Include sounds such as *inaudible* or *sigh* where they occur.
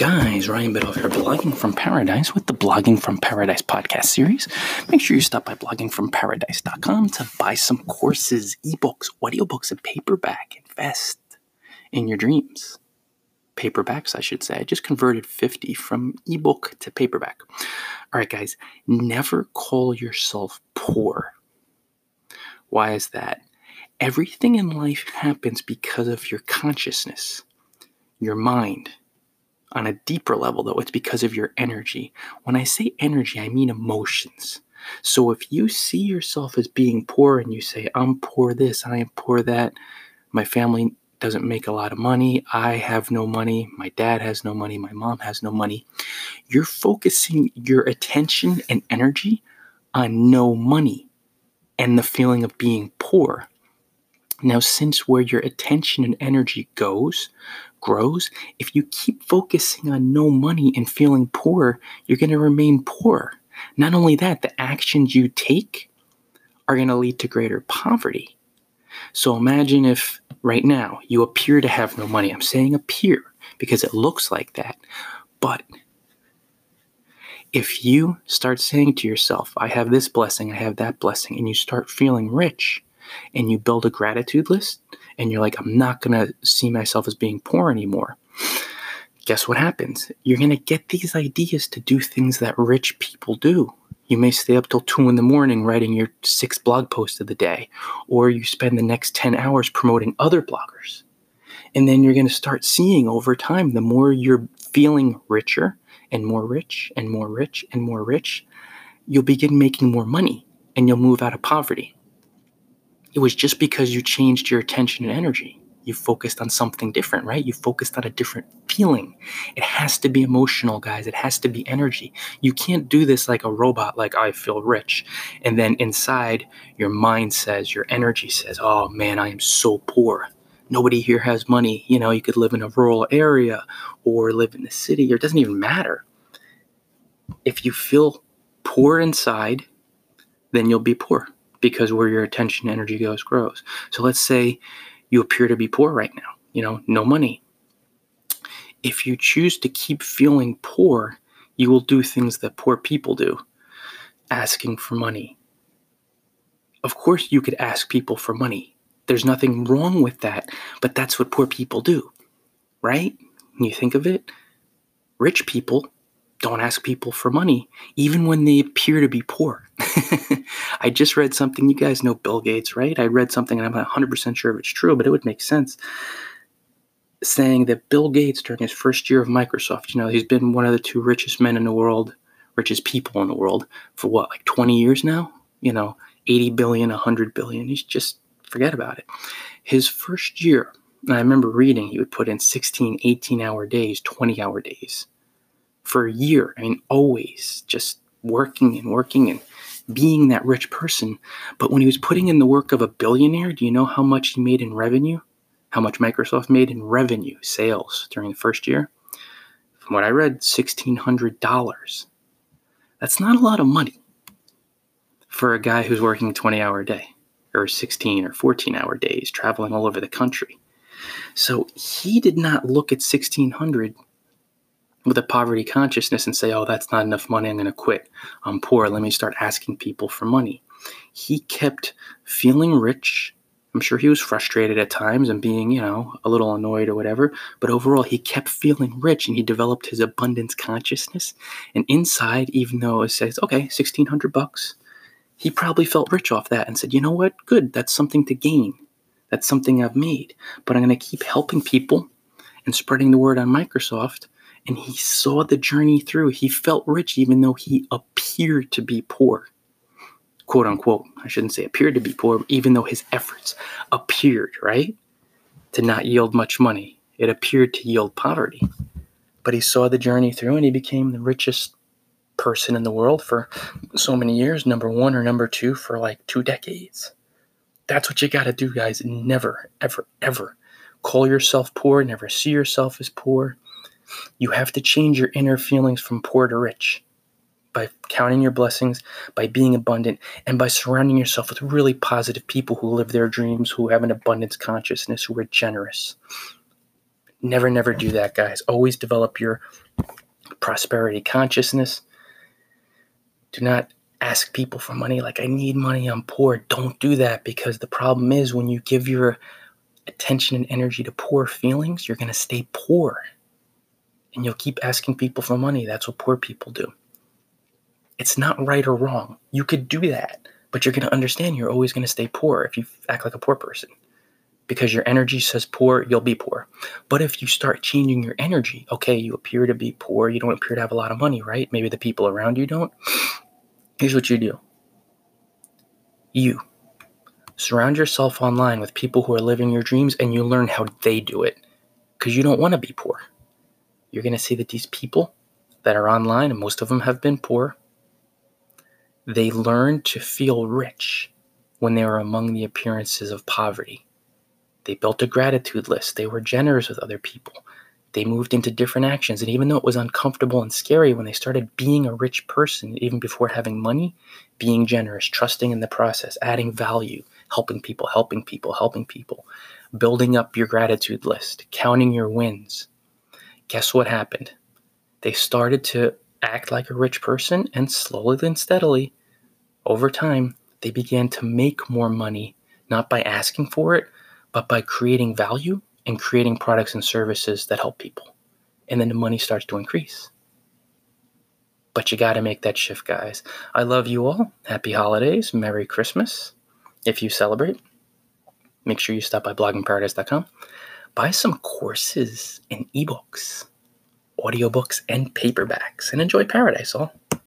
guys? Ryan Biggs here, blogging from paradise with the Blogging from Paradise podcast series. Make sure you stop by bloggingfromparadise.com to buy some courses, ebooks, audiobooks, and paperback. Invest in your dreams. Paperbacks, I should say. I just converted 50 from ebook to paperback. All right, guys, never call yourself poor. Why is that? Everything in life happens because of your consciousness, your mind on a deeper level, though, it's because of your energy. When I say energy, I mean emotions. So if you see yourself as being poor and you say, I'm poor this, I am poor that, my family doesn't make a lot of money, I have no money, my dad has no money, my mom has no money, you're focusing your attention and energy on no money and the feeling of being poor. Now, since where your attention and energy goes, grows, if you keep focusing on no money and feeling poor, you're going to remain poor. Not only that, the actions you take are going to lead to greater poverty. So imagine if right now you appear to have no money. I'm saying appear because it looks like that. But if you start saying to yourself, I have this blessing, I have that blessing, and you start feeling rich and you build a gratitude list, and you're like, I'm not going to see myself as being poor anymore. Guess what happens? You're going to get these ideas to do things that rich people do. You may stay up till two in the morning writing your six blog posts of the day, or you spend the next 10 hours promoting other bloggers. And then you're going to start seeing over time, the more you're feeling richer and more rich and more rich and more rich, you'll begin making more money and you'll move out of poverty. It was just because you changed your attention and energy. You focused on something different, right? You focused on a different feeling. It has to be emotional, guys. It has to be energy. You can't do this like a robot, like I feel rich. And then inside, your mind says, your energy says, oh man, I am so poor. Nobody here has money. You know, you could live in a rural area or live in the city, or it doesn't even matter. If you feel poor inside, then you'll be poor because where your attention energy goes grows. So let's say you appear to be poor right now, you know, no money. If you choose to keep feeling poor, you will do things that poor people do, asking for money. Of course, you could ask people for money. There's nothing wrong with that, but that's what poor people do, right? When you think of it, rich people don't ask people for money, even when they appear to be poor. *laughs* I just read something. You guys know Bill Gates, right? I read something, and I'm not 100% sure if it's true, but it would make sense. Saying that Bill Gates, during his first year of Microsoft, you know, he's been one of the two richest men in the world, richest people in the world for what, like 20 years now? You know, 80 billion, 100 billion. He's just, forget about it. His first year, I remember reading, he would put in 16, 18 hour days, 20 hour days for a year. I mean, always just working and working and being that rich person. But when he was putting in the work of a billionaire, do you know how much he made in revenue? How much Microsoft made in revenue, sales during the first year? From what I read, $1,600. That's not a lot of money for a guy who's working 20 hour day or 16 or 14 hour days traveling all over the country. So he did not look at 1600 with a poverty consciousness and say, oh, that's not enough money. I'm going to quit. I'm poor. Let me start asking people for money. He kept feeling rich. I'm sure he was frustrated at times and being, you know, a little annoyed or whatever. But overall, he kept feeling rich and he developed his abundance consciousness. And inside, even though it says, okay, 1600 bucks, he probably felt rich off that and said, you know what? Good. That's something to gain. That's something I've made. But I'm going to keep helping people and spreading the word on Microsoft and he saw the journey through. He felt rich even though he appeared to be poor. Quote unquote. I shouldn't say appeared to be poor, even though his efforts appeared, right? To not yield much money. It appeared to yield poverty. But he saw the journey through and he became the richest person in the world for so many years, number one or number two for like two decades. That's what you got to do, guys. Never, ever, ever call yourself poor. Never see yourself as poor. You have to change your inner feelings from poor to rich by counting your blessings, by being abundant, and by surrounding yourself with really positive people who live their dreams, who have an abundance consciousness, who are generous. Never, never do that, guys. Always develop your prosperity consciousness. Do not ask people for money like, I need money, I'm poor. Don't do that because the problem is when you give your attention and energy to poor feelings, you're going to stay poor. And you'll keep asking people for money. That's what poor people do. It's not right or wrong. You could do that, but you're going to understand you're always going to stay poor if you act like a poor person because your energy says poor, you'll be poor. But if you start changing your energy, okay, you appear to be poor, you don't appear to have a lot of money, right? Maybe the people around you don't. Here's what you do you surround yourself online with people who are living your dreams and you learn how they do it because you don't want to be poor. You're going to see that these people that are online, and most of them have been poor, they learn to feel rich when they are among the appearances of poverty. They built a gratitude list. They were generous with other people. They moved into different actions. And even though it was uncomfortable and scary when they started being a rich person, even before having money, being generous, trusting in the process, adding value, helping people, helping people, helping people, building up your gratitude list, counting your wins. Guess what happened? They started to act like a rich person, and slowly and steadily, over time, they began to make more money, not by asking for it, but by creating value and creating products and services that help people. And then the money starts to increase. But you got to make that shift, guys. I love you all. Happy holidays. Merry Christmas. If you celebrate, make sure you stop by bloggingparadise.com. Buy some courses and ebooks, audiobooks, and paperbacks, and enjoy paradise all.